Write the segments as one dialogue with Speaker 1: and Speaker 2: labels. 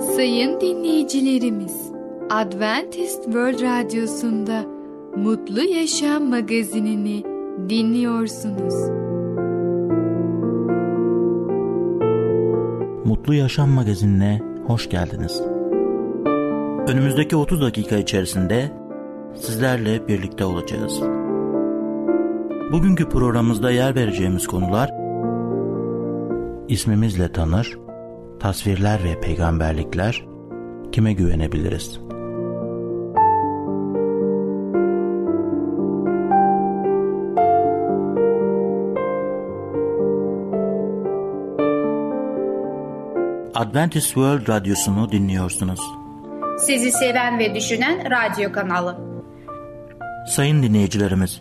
Speaker 1: Sayın dinleyicilerimiz, Adventist World Radyosu'nda Mutlu Yaşam magazinini dinliyorsunuz.
Speaker 2: Mutlu Yaşam magazinine hoş geldiniz. Önümüzdeki 30 dakika içerisinde sizlerle birlikte olacağız. Bugünkü programımızda yer vereceğimiz konular ismimizle tanır, tasvirler ve peygamberlikler, kime güvenebiliriz? Adventist World Radyosu'nu dinliyorsunuz.
Speaker 3: Sizi seven ve düşünen radyo kanalı.
Speaker 2: Sayın dinleyicilerimiz,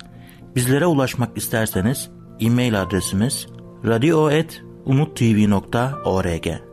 Speaker 2: bizlere ulaşmak isterseniz e-mail adresimiz radio.umutv.org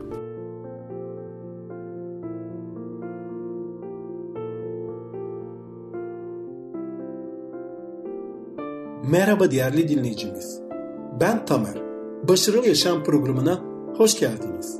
Speaker 4: Merhaba değerli dinleyicimiz. Ben Tamer. Başarılı Yaşam programına hoş geldiniz.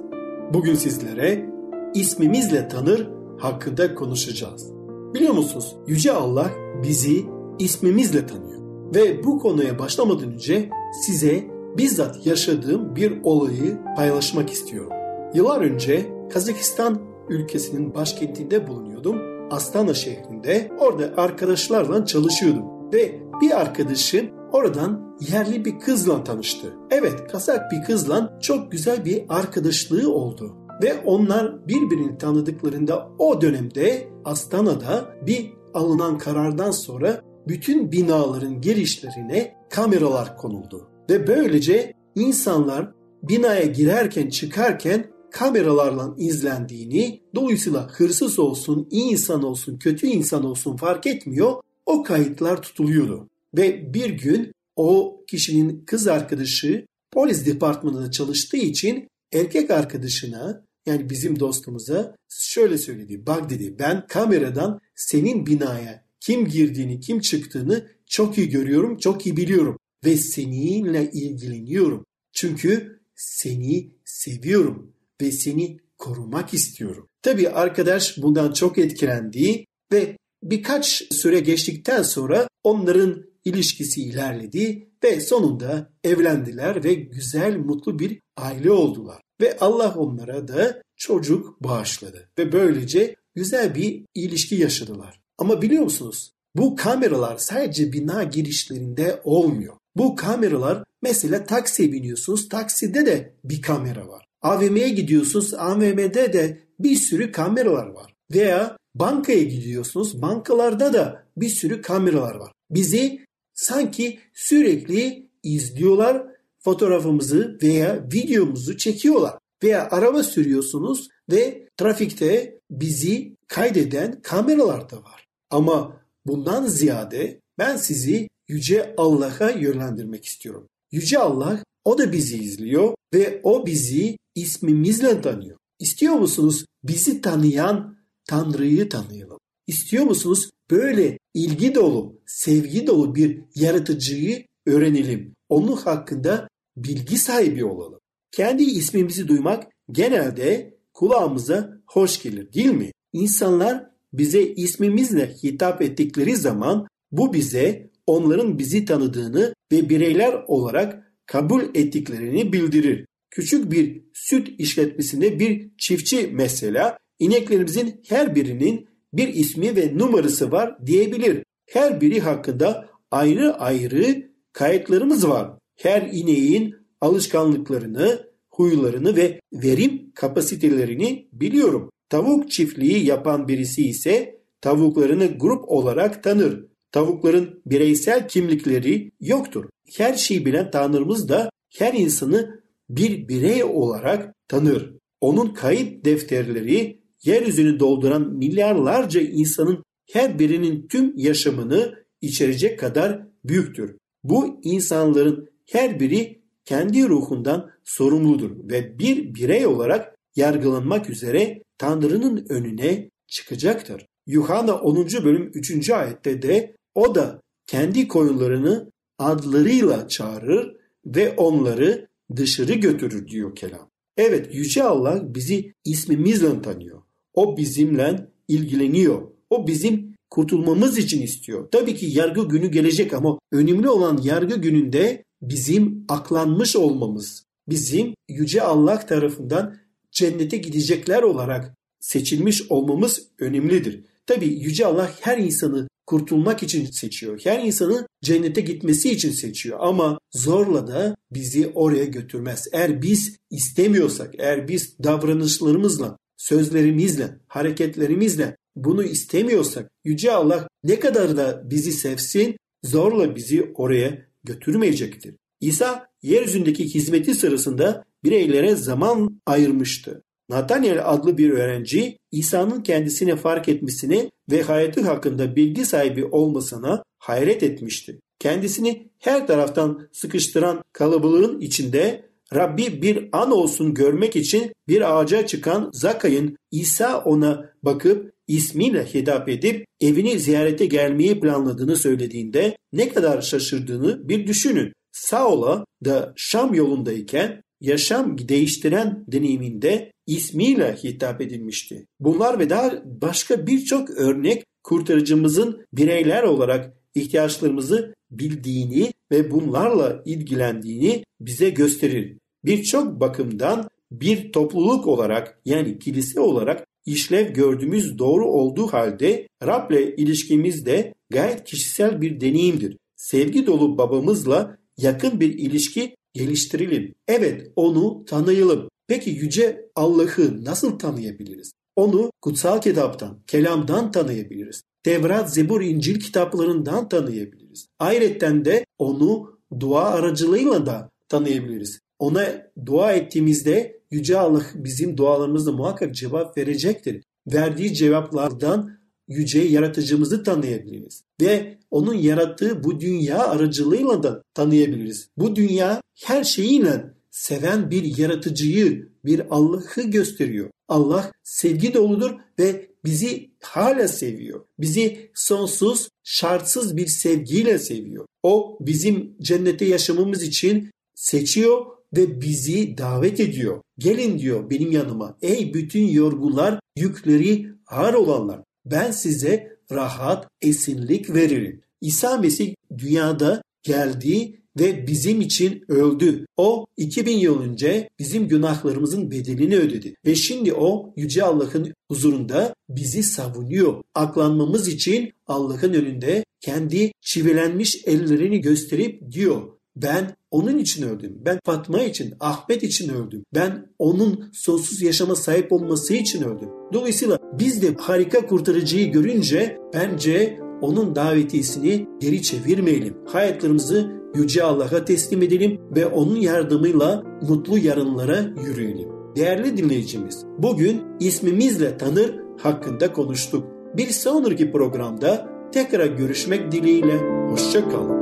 Speaker 4: Bugün sizlere ismimizle tanır hakkında konuşacağız. Biliyor musunuz? Yüce Allah bizi ismimizle tanıyor. Ve bu konuya başlamadan önce size bizzat yaşadığım bir olayı paylaşmak istiyorum. Yıllar önce Kazakistan ülkesinin başkentinde bulunuyordum. Astana şehrinde. Orada arkadaşlarla çalışıyordum. Ve bir arkadaşım oradan yerli bir kızla tanıştı. Evet Kazak bir kızla çok güzel bir arkadaşlığı oldu. Ve onlar birbirini tanıdıklarında o dönemde Astana'da bir alınan karardan sonra bütün binaların girişlerine kameralar konuldu. Ve böylece insanlar binaya girerken çıkarken kameralarla izlendiğini, dolayısıyla hırsız olsun, iyi insan olsun, kötü insan olsun fark etmiyor, o kayıtlar tutuluyordu. Ve bir gün o kişinin kız arkadaşı polis departmanında çalıştığı için erkek arkadaşına yani bizim dostumuza şöyle söyledi. Bak dedi ben kameradan senin binaya kim girdiğini kim çıktığını çok iyi görüyorum çok iyi biliyorum ve seninle ilgileniyorum. Çünkü seni seviyorum ve seni korumak istiyorum. Tabii arkadaş bundan çok etkilendi ve birkaç süre geçtikten sonra onların ilişkisi ilerledi ve sonunda evlendiler ve güzel mutlu bir aile oldular. Ve Allah onlara da çocuk bağışladı ve böylece güzel bir ilişki yaşadılar. Ama biliyor musunuz? Bu kameralar sadece bina girişlerinde olmuyor. Bu kameralar mesela taksiye biniyorsunuz, takside de bir kamera var. AVM'ye gidiyorsunuz, AVM'de de bir sürü kameralar var. Veya bankaya gidiyorsunuz, bankalarda da bir sürü kameralar var. Bizi sanki sürekli izliyorlar, fotoğrafımızı veya videomuzu çekiyorlar. Veya araba sürüyorsunuz ve trafikte bizi kaydeden kameralar da var. Ama bundan ziyade ben sizi Yüce Allah'a yönlendirmek istiyorum. Yüce Allah o da bizi izliyor ve o bizi ismimizle tanıyor. İstiyor musunuz bizi tanıyan Tanrı'yı tanıyalım? İstiyor musunuz böyle ilgi dolu, sevgi dolu bir yaratıcıyı öğrenelim? Onun hakkında bilgi sahibi olalım. Kendi ismimizi duymak genelde kulağımıza hoş gelir değil mi? İnsanlar bize ismimizle hitap ettikleri zaman bu bize onların bizi tanıdığını ve bireyler olarak kabul ettiklerini bildirir. Küçük bir süt işletmesinde bir çiftçi mesela ineklerimizin her birinin bir ismi ve numarası var diyebilir. Her biri hakkında ayrı ayrı kayıtlarımız var. Her ineğin alışkanlıklarını, huylarını ve verim kapasitelerini biliyorum. Tavuk çiftliği yapan birisi ise tavuklarını grup olarak tanır. Tavukların bireysel kimlikleri yoktur. Her şeyi bilen Tanrımız da her insanı bir birey olarak tanır. Onun kayıt defterleri yeryüzünü dolduran milyarlarca insanın her birinin tüm yaşamını içerecek kadar büyüktür. Bu insanların her biri kendi ruhundan sorumludur ve bir birey olarak yargılanmak üzere Tanrı'nın önüne çıkacaktır. Yuhanna 10. bölüm 3. ayette de o da kendi koyunlarını adlarıyla çağırır ve onları dışarı götürür diyor kelam. Evet Yüce Allah bizi ismimizle tanıyor. O bizimle ilgileniyor. O bizim kurtulmamız için istiyor. Tabii ki yargı günü gelecek ama önemli olan yargı gününde bizim aklanmış olmamız, bizim Yüce Allah tarafından cennete gidecekler olarak seçilmiş olmamız önemlidir. Tabi Yüce Allah her insanı kurtulmak için seçiyor. Her insanı cennete gitmesi için seçiyor. Ama zorla da bizi oraya götürmez. Eğer biz istemiyorsak, eğer biz davranışlarımızla, sözlerimizle, hareketlerimizle bunu istemiyorsak Yüce Allah ne kadar da bizi sevsin zorla bizi oraya götürmeyecektir. İsa yeryüzündeki hizmeti sırasında bireylere zaman ayırmıştı. Nathaniel adlı bir öğrenci İsa'nın kendisine fark etmesine ve hayatı hakkında bilgi sahibi olmasına hayret etmişti. Kendisini her taraftan sıkıştıran kalabalığın içinde Rabbi bir an olsun görmek için bir ağaca çıkan Zakay'ın İsa ona bakıp ismiyle hitap edip evini ziyarete gelmeyi planladığını söylediğinde ne kadar şaşırdığını bir düşünün. Saul'a da Şam yolundayken yaşam değiştiren deneyiminde ismiyle hitap edilmişti. Bunlar ve daha başka birçok örnek kurtarıcımızın bireyler olarak ihtiyaçlarımızı bildiğini ve bunlarla ilgilendiğini bize gösterir. Birçok bakımdan bir topluluk olarak yani kilise olarak işlev gördüğümüz doğru olduğu halde Rab'le ilişkimiz de gayet kişisel bir deneyimdir. Sevgi dolu babamızla yakın bir ilişki geliştirelim. Evet onu tanıyalım. Peki yüce Allah'ı nasıl tanıyabiliriz? Onu kutsal kitaptan, kelamdan tanıyabiliriz. Tevrat, Zebur, İncil kitaplarından tanıyabiliriz. Ayrıca de onu dua aracılığıyla da tanıyabiliriz. Ona dua ettiğimizde Yüce Allah bizim dualarımızda muhakkak cevap verecektir. Verdiği cevaplardan yüce yaratıcımızı tanıyabiliriz. Ve onun yarattığı bu dünya aracılığıyla da tanıyabiliriz. Bu dünya her şeyiyle seven bir yaratıcıyı, bir Allah'ı gösteriyor. Allah sevgi doludur ve bizi hala seviyor. Bizi sonsuz, şartsız bir sevgiyle seviyor. O bizim cennette yaşamamız için seçiyor ve bizi davet ediyor. Gelin diyor benim yanıma. Ey bütün yorgular, yükleri ağır olanlar. Ben size rahat, esinlik veririm. İsa Mesih dünyada geldi ve bizim için öldü. O 2000 yıl önce bizim günahlarımızın bedelini ödedi. Ve şimdi o Yüce Allah'ın huzurunda bizi savunuyor. Aklanmamız için Allah'ın önünde kendi çivilenmiş ellerini gösterip diyor. Ben onun için öldüm. Ben Fatma için, Ahmet için öldüm. Ben onun sonsuz yaşama sahip olması için öldüm. Dolayısıyla biz de harika kurtarıcıyı görünce bence onun davetiyesini geri çevirmeyelim. Hayatlarımızı Yüce Allah'a teslim edelim ve onun yardımıyla mutlu yarınlara yürüyelim. Değerli dinleyicimiz, bugün ismimizle tanır hakkında konuştuk. Bir sonraki programda tekrar görüşmek dileğiyle. Hoşçakalın.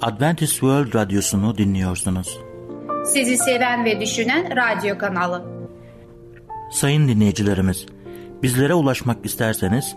Speaker 2: Adventist World Radyosu'nu dinliyorsunuz.
Speaker 3: Sizi seven ve düşünen radyo kanalı.
Speaker 2: Sayın dinleyicilerimiz, bizlere ulaşmak isterseniz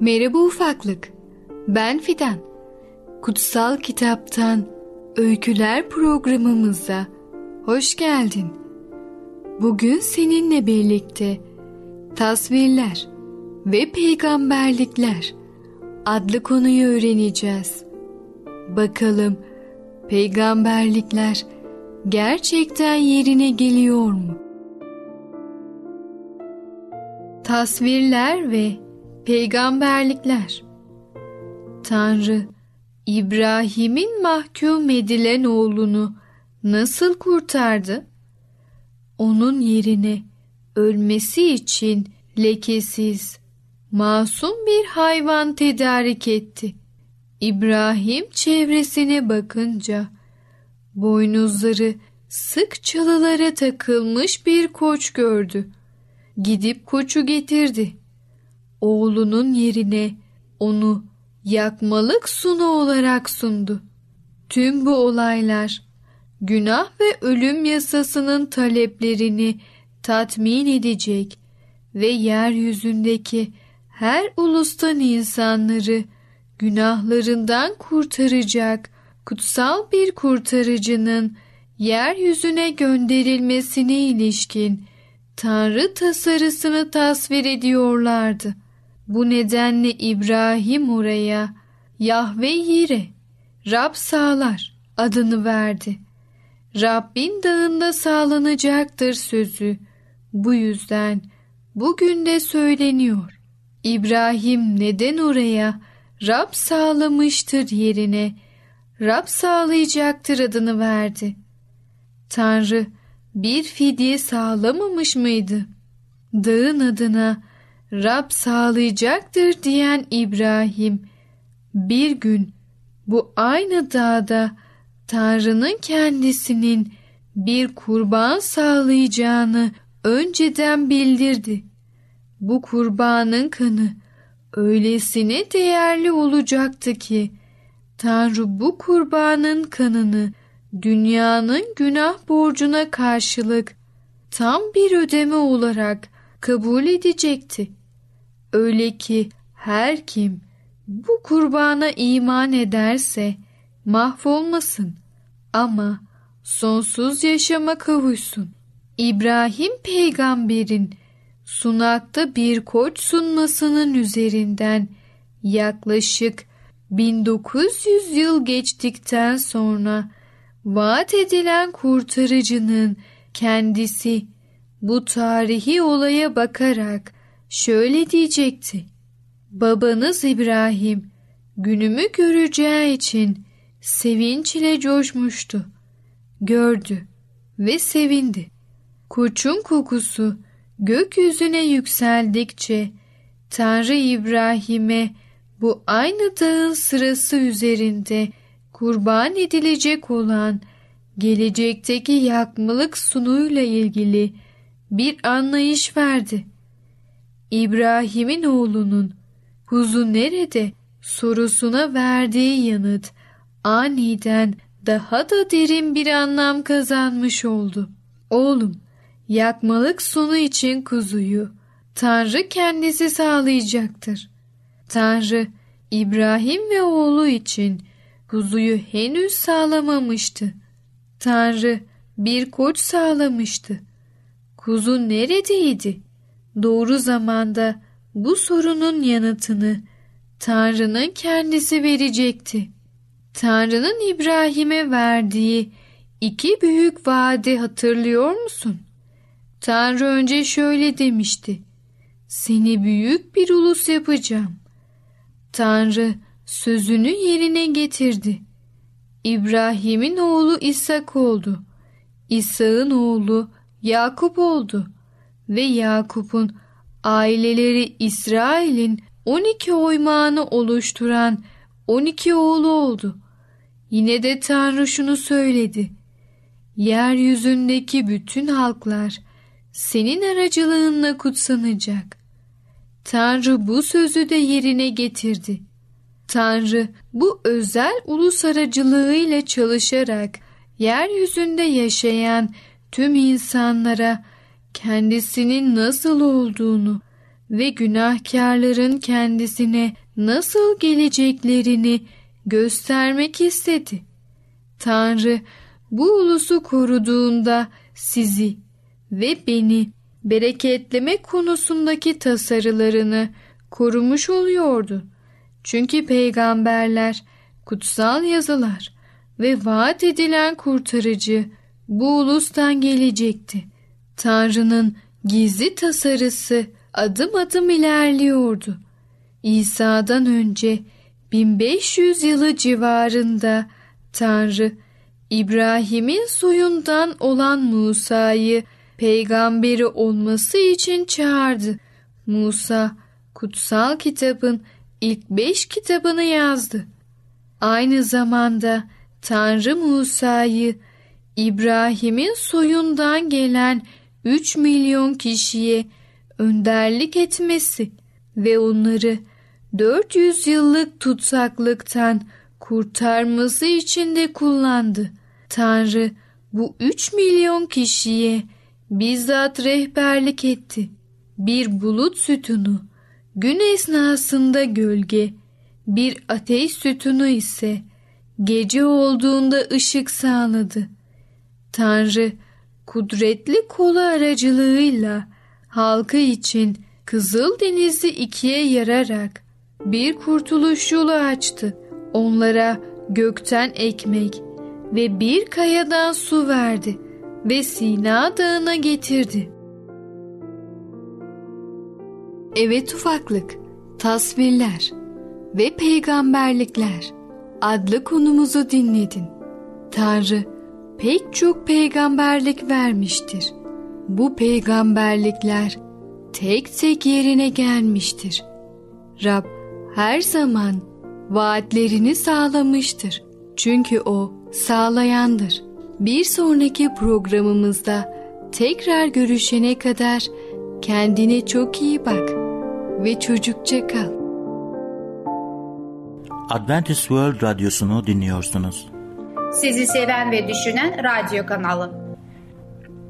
Speaker 1: Merhaba ufaklık. Ben Fidan. Kutsal Kitaptan Öyküler programımıza hoş geldin. Bugün seninle birlikte tasvirler ve peygamberlikler adlı konuyu öğreneceğiz. Bakalım peygamberlikler gerçekten yerine geliyor mu? Tasvirler ve peygamberlikler Tanrı İbrahim'in mahkum edilen oğlunu nasıl kurtardı? Onun yerine ölmesi için lekesiz, masum bir hayvan tedarik etti. İbrahim çevresine bakınca boynuzları sık çalılara takılmış bir koç gördü. Gidip koçu getirdi. Oğlunun yerine onu yakmalık sunu olarak sundu. Tüm bu olaylar günah ve ölüm yasasının taleplerini tatmin edecek ve yeryüzündeki her ulustan insanları günahlarından kurtaracak kutsal bir kurtarıcının yeryüzüne gönderilmesine ilişkin Tanrı tasarısını tasvir ediyorlardı. Bu nedenle İbrahim oraya Yahve Yire, Rab sağlar adını verdi. Rabbin dağında sağlanacaktır sözü. Bu yüzden bugün de söyleniyor. İbrahim neden oraya Rab sağlamıştır yerine Rab sağlayacaktır adını verdi. Tanrı bir fidye sağlamamış mıydı? Dağın adına Rab sağlayacaktır diyen İbrahim bir gün bu aynı dağda Tanrı'nın kendisinin bir kurban sağlayacağını önceden bildirdi. Bu kurbanın kanı öylesine değerli olacaktı ki Tanrı bu kurbanın kanını dünyanın günah borcuna karşılık tam bir ödeme olarak kabul edecekti. Öyle ki her kim bu kurbana iman ederse mahvolmasın ama sonsuz yaşama kavuşsun. İbrahim peygamberin sunakta bir koç sunmasının üzerinden yaklaşık 1900 yıl geçtikten sonra vaat edilen kurtarıcının kendisi bu tarihi olaya bakarak şöyle diyecekti. Babanız İbrahim günümü göreceği için sevinç ile coşmuştu. Gördü ve sevindi. Koçun kokusu gökyüzüne yükseldikçe Tanrı İbrahim'e bu aynı dağın sırası üzerinde kurban edilecek olan gelecekteki yakmalık sunuyla ilgili bir anlayış verdi. İbrahim'in oğlunun kuzu nerede sorusuna verdiği yanıt aniden daha da derin bir anlam kazanmış oldu. Oğlum, yakmalık sunu için kuzuyu Tanrı kendisi sağlayacaktır. Tanrı İbrahim ve oğlu için kuzuyu henüz sağlamamıştı. Tanrı bir koç sağlamıştı. Kuzu neredeydi? Doğru zamanda bu sorunun yanıtını Tanrı'nın kendisi verecekti. Tanrı'nın İbrahim'e verdiği iki büyük vaadi hatırlıyor musun? Tanrı önce şöyle demişti. Seni büyük bir ulus yapacağım. Tanrı sözünü yerine getirdi. İbrahim'in oğlu İshak oldu. İshak'ın oğlu Yakup oldu ve Yakup'un aileleri İsrail'in 12 oymağını oluşturan 12 oğlu oldu. Yine de Tanrı şunu söyledi. Yeryüzündeki bütün halklar senin aracılığınla kutsanacak. Tanrı bu sözü de yerine getirdi. Tanrı bu özel ulus aracılığıyla çalışarak yeryüzünde yaşayan tüm insanlara kendisinin nasıl olduğunu ve günahkarların kendisine nasıl geleceklerini göstermek istedi. Tanrı bu ulusu koruduğunda sizi ve beni bereketleme konusundaki tasarılarını korumuş oluyordu. Çünkü peygamberler, kutsal yazılar ve vaat edilen kurtarıcı bu ulustan gelecekti. Tanrı'nın gizli tasarısı adım adım ilerliyordu. İsa'dan önce 1500 yılı civarında Tanrı İbrahim'in soyundan olan Musa'yı peygamberi olması için çağırdı. Musa kutsal kitabın ilk beş kitabını yazdı. Aynı zamanda Tanrı Musa'yı İbrahim'in soyundan gelen 3 milyon kişiye önderlik etmesi ve onları 400 yıllık tutsaklıktan kurtarması için de kullandı. Tanrı bu 3 milyon kişiye bizzat rehberlik etti. Bir bulut sütunu, gün esnasında gölge, bir ateş sütunu ise gece olduğunda ışık sağladı. Tanrı kudretli kolu aracılığıyla halkı için Kızıl Denizi ikiye yararak bir kurtuluş yolu açtı. Onlara gökten ekmek ve bir kayadan su verdi ve Sina Dağı'na getirdi. Evet ufaklık, tasvirler ve peygamberlikler adlı konumuzu dinledin. Tanrı pek çok peygamberlik vermiştir. Bu peygamberlikler tek tek yerine gelmiştir. Rab her zaman vaatlerini sağlamıştır. Çünkü o sağlayandır. Bir sonraki programımızda tekrar görüşene kadar kendine çok iyi bak ve çocukça kal.
Speaker 2: Adventist World Radyosu'nu dinliyorsunuz.
Speaker 3: Sizi seven ve düşünen radyo kanalı.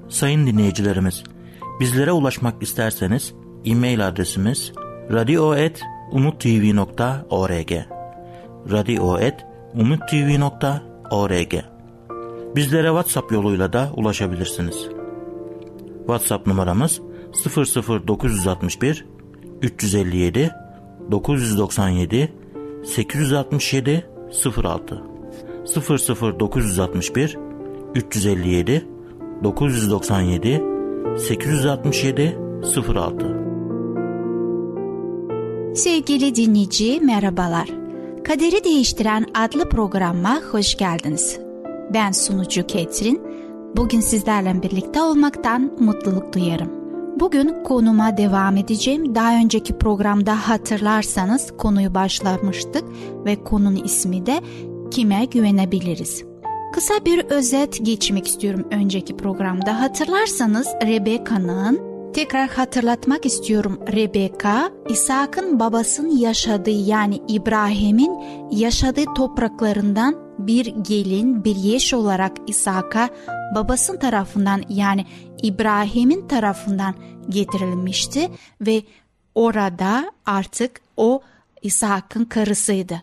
Speaker 2: Sayın dinleyicilerimiz, bizlere ulaşmak isterseniz e-mail adresimiz radio.umutv.org radio.umutv.org Bizlere WhatsApp yoluyla da ulaşabilirsiniz. WhatsApp numaramız 00961 357 997 867 06 00961 357 997 867 06
Speaker 5: Sevgili dinleyici merhabalar. Kaderi Değiştiren adlı programma hoş geldiniz. Ben sunucu Ketrin. Bugün sizlerle birlikte olmaktan mutluluk duyarım. Bugün konuma devam edeceğim. Daha önceki programda hatırlarsanız konuyu başlamıştık ve konunun ismi de kime güvenebiliriz? Kısa bir özet geçmek istiyorum önceki programda. Hatırlarsanız Rebecca'nın Tekrar hatırlatmak istiyorum Rebecca, İshak'ın babasının yaşadığı yani İbrahim'in yaşadığı topraklarından bir gelin, bir yeş olarak İshak'a babasının tarafından yani İbrahim'in tarafından getirilmişti ve orada artık o İshak'ın karısıydı.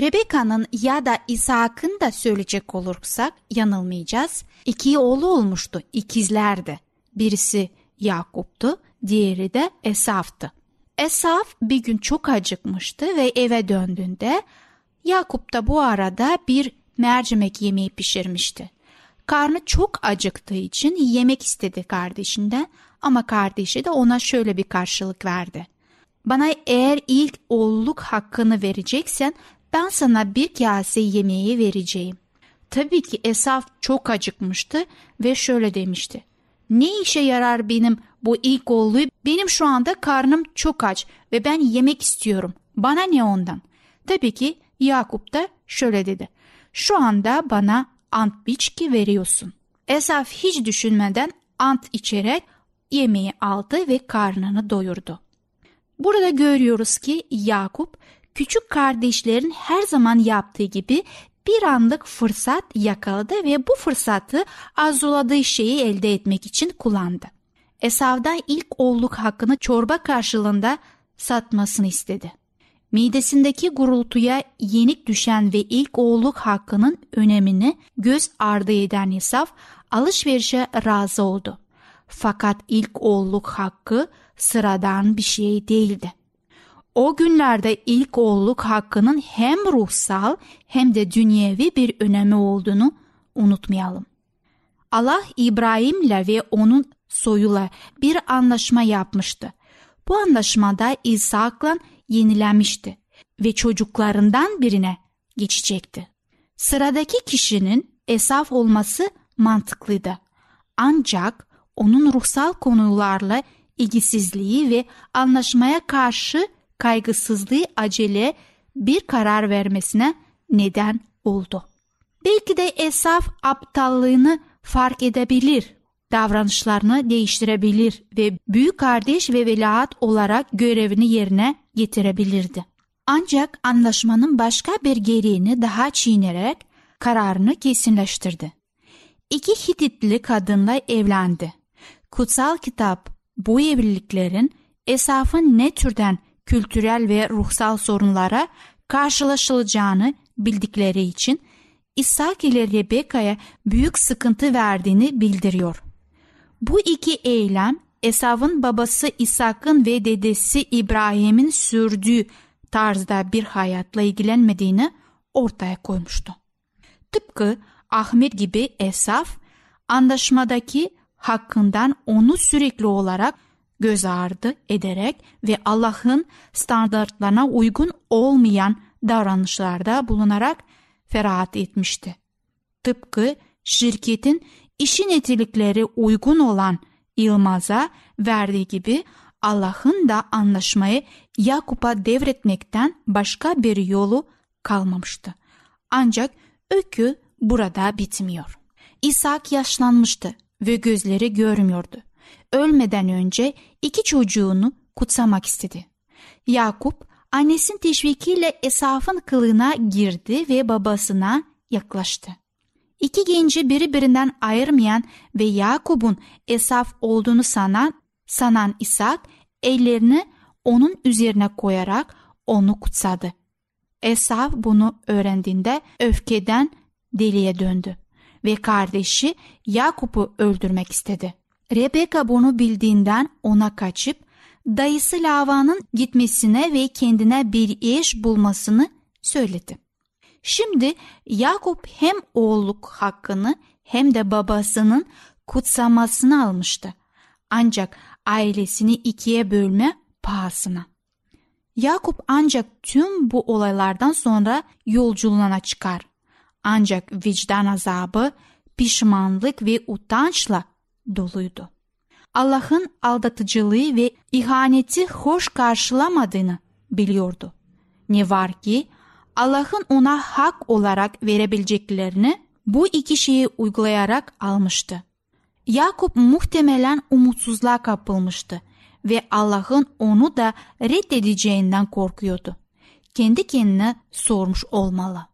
Speaker 5: Rebecca'nın ya da İshak'ın da söyleyecek olursak yanılmayacağız. İki oğlu olmuştu, ikizlerdi. Birisi Yakup'tu, diğeri de Esaf'tı. Esaf bir gün çok acıkmıştı ve eve döndüğünde Yakup da bu arada bir mercimek yemeği pişirmişti. Karnı çok acıktığı için yemek istedi kardeşinden ama kardeşi de ona şöyle bir karşılık verdi. Bana eğer ilk oğulluk hakkını vereceksen ben sana bir kase yemeği vereceğim. Tabii ki Esaf çok acıkmıştı ve şöyle demişti. Ne işe yarar benim bu ilk oğlu? Benim şu anda karnım çok aç ve ben yemek istiyorum. Bana ne ondan? Tabii ki Yakup da şöyle dedi. Şu anda bana ant biçki veriyorsun. Esaf hiç düşünmeden ant içerek yemeği aldı ve karnını doyurdu. Burada görüyoruz ki Yakup küçük kardeşlerin her zaman yaptığı gibi bir anlık fırsat yakaladı ve bu fırsatı arzuladığı şeyi elde etmek için kullandı. Esav'dan ilk oğulluk hakkını çorba karşılığında satmasını istedi. Midesindeki gurultuya yenik düşen ve ilk oğulluk hakkının önemini göz ardı eden Esav alışverişe razı oldu. Fakat ilk oğulluk hakkı sıradan bir şey değildi. O günlerde ilk oğulluk hakkının hem ruhsal hem de dünyevi bir önemi olduğunu unutmayalım. Allah İbrahim'le ve onun soyuyla bir anlaşma yapmıştı. Bu anlaşmada İshak'la yenilenmişti ve çocuklarından birine geçecekti. Sıradaki kişinin Esaf olması mantıklıydı. Ancak onun ruhsal konularla ilgisizliği ve anlaşmaya karşı kaygısızlığı acele bir karar vermesine neden oldu. Belki de Esaf aptallığını fark edebilir, davranışlarını değiştirebilir ve büyük kardeş ve velahat olarak görevini yerine getirebilirdi. Ancak anlaşmanın başka bir gereğini daha çiğnerek kararını kesinleştirdi. İki Hititli kadınla evlendi. Kutsal kitap bu evliliklerin Esaf'ın ne türden kültürel ve ruhsal sorunlara karşılaşılacağını bildikleri için İshak ile Rebeka'ya büyük sıkıntı verdiğini bildiriyor. Bu iki eylem Esav'ın babası İshak'ın ve dedesi İbrahim'in sürdüğü tarzda bir hayatla ilgilenmediğini ortaya koymuştu. Tıpkı Ahmet gibi Esaf, anlaşmadaki hakkından onu sürekli olarak göz ardı ederek ve Allah'ın standartlarına uygun olmayan davranışlarda bulunarak ferahat etmişti. Tıpkı şirketin işin nitelikleri uygun olan Yılmaz'a verdiği gibi Allah'ın da anlaşmayı Yakup'a devretmekten başka bir yolu kalmamıştı. Ancak öykü burada bitmiyor. İshak yaşlanmıştı ve gözleri görmüyordu. Ölmeden önce iki çocuğunu kutsamak istedi. Yakup annesinin teşvikiyle Esaf'ın kılığına girdi ve babasına yaklaştı. İki genci birbirinden ayırmayan ve Yakup'un Esaf olduğunu sanan, sanan İshak ellerini onun üzerine koyarak onu kutsadı. Esaf bunu öğrendiğinde öfkeden deliye döndü ve kardeşi Yakup'u öldürmek istedi. Rebeka bunu bildiğinden ona kaçıp dayısı Lava'nın gitmesine ve kendine bir eş bulmasını söyledi. Şimdi Yakup hem oğulluk hakkını hem de babasının kutsamasını almıştı. Ancak ailesini ikiye bölme pahasına. Yakup ancak tüm bu olaylardan sonra yolculuğuna çıkar. Ancak vicdan azabı, pişmanlık ve utançla doluydu. Allah'ın aldatıcılığı ve ihaneti hoş karşılamadığını biliyordu. Ne var ki Allah'ın ona hak olarak verebileceklerini bu iki şeyi uygulayarak almıştı. Yakup muhtemelen umutsuzluğa kapılmıştı ve Allah'ın onu da reddedeceğinden korkuyordu. Kendi kendine sormuş olmalı.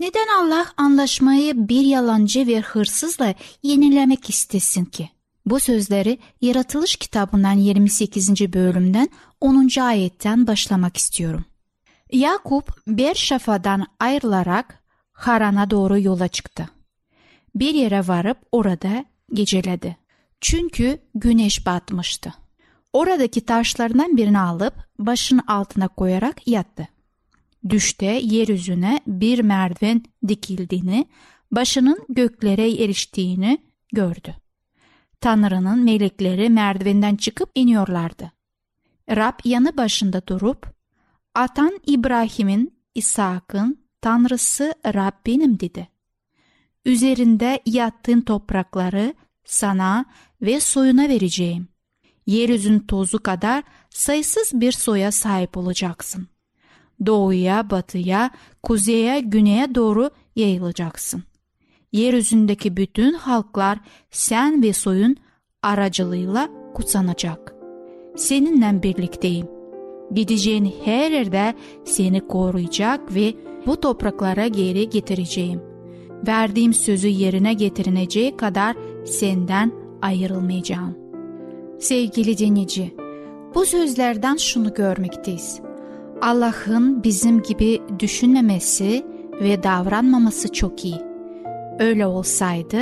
Speaker 5: Neden Allah anlaşmayı bir yalancı ve hırsızla yenilemek istesin ki? Bu sözleri Yaratılış kitabından 28. bölümden 10. ayetten başlamak istiyorum. Yakup Berşafa'dan ayrılarak Haran'a doğru yola çıktı. Bir yere varıp orada geceledi. Çünkü güneş batmıştı. Oradaki taşlardan birini alıp başının altına koyarak yattı. Düşte yeryüzüne bir merdiven dikildiğini, başının göklere eriştiğini gördü. Tanrı'nın melekleri merdivenden çıkıp iniyorlardı. Rab yanı başında durup, Atan İbrahim'in, İshak'ın Tanrısı Rab benim dedi. Üzerinde yattığın toprakları sana ve soyuna vereceğim. Yeryüzünün tozu kadar sayısız bir soya sahip olacaksın. Doğuya, batıya, kuzeye, güneye doğru yayılacaksın. Yeryüzündeki bütün halklar sen ve soyun aracılığıyla kutsanacak. Seninle birlikteyim. Gideceğin her yerde seni koruyacak ve bu topraklara geri getireceğim. Verdiğim sözü yerine getirineceği kadar senden ayrılmayacağım. Sevgili dinleyici, bu sözlerden şunu görmekteyiz. Allah'ın bizim gibi düşünmemesi ve davranmaması çok iyi. Öyle olsaydı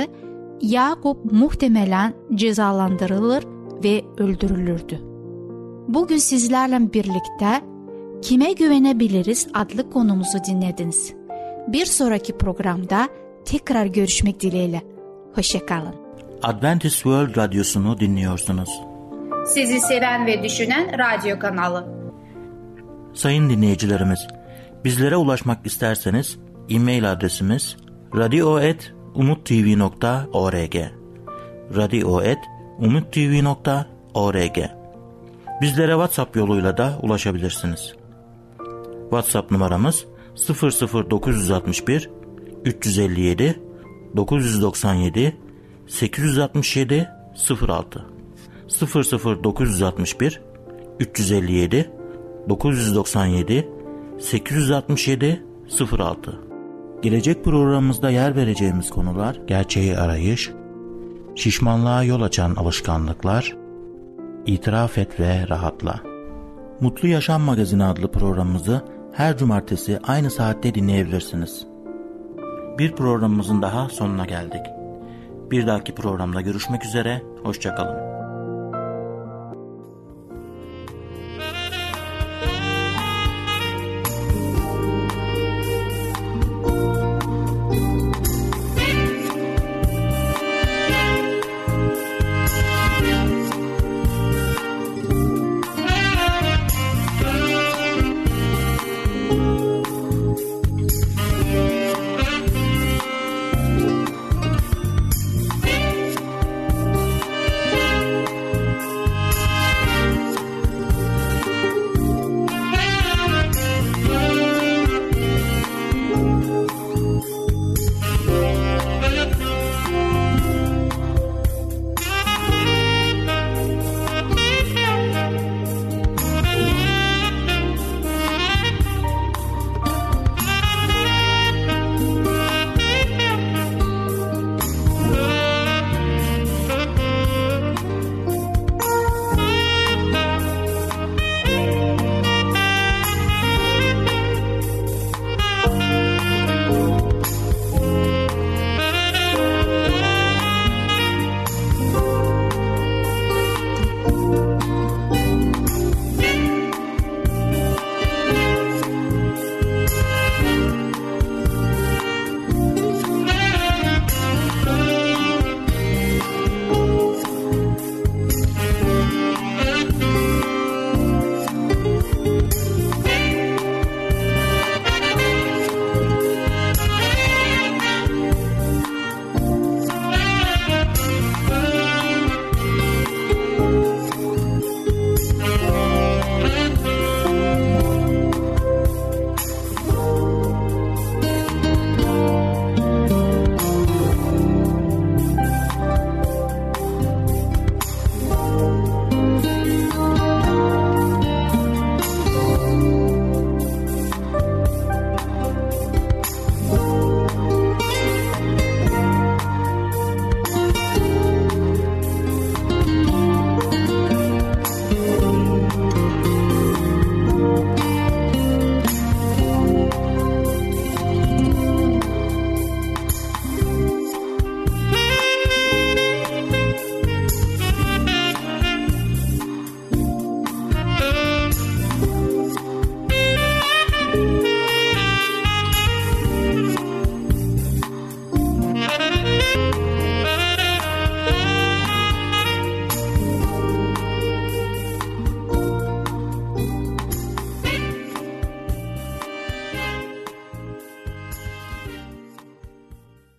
Speaker 5: Yakup muhtemelen cezalandırılır ve öldürülürdü. Bugün sizlerle birlikte Kime güvenebiliriz adlı konumuzu dinlediniz. Bir sonraki programda tekrar görüşmek dileğiyle. Hoşçakalın.
Speaker 2: Adventist World Radyosu'nu dinliyorsunuz.
Speaker 3: Sizi seven ve düşünen radyo kanalı.
Speaker 2: Sayın dinleyicilerimiz, bizlere ulaşmak isterseniz e-mail adresimiz radio.umutv.org radio.umutv.org Bizlere WhatsApp yoluyla da ulaşabilirsiniz. WhatsApp numaramız 00961 357 997 867 06 00961 357 997 867 06 Gelecek programımızda yer vereceğimiz konular gerçeği arayış, şişmanlığa yol açan alışkanlıklar, itiraf et ve rahatla. Mutlu Yaşam Magazini adlı programımızı her cumartesi aynı saatte dinleyebilirsiniz. Bir programımızın daha sonuna geldik. Bir dahaki programda görüşmek üzere, hoşçakalın.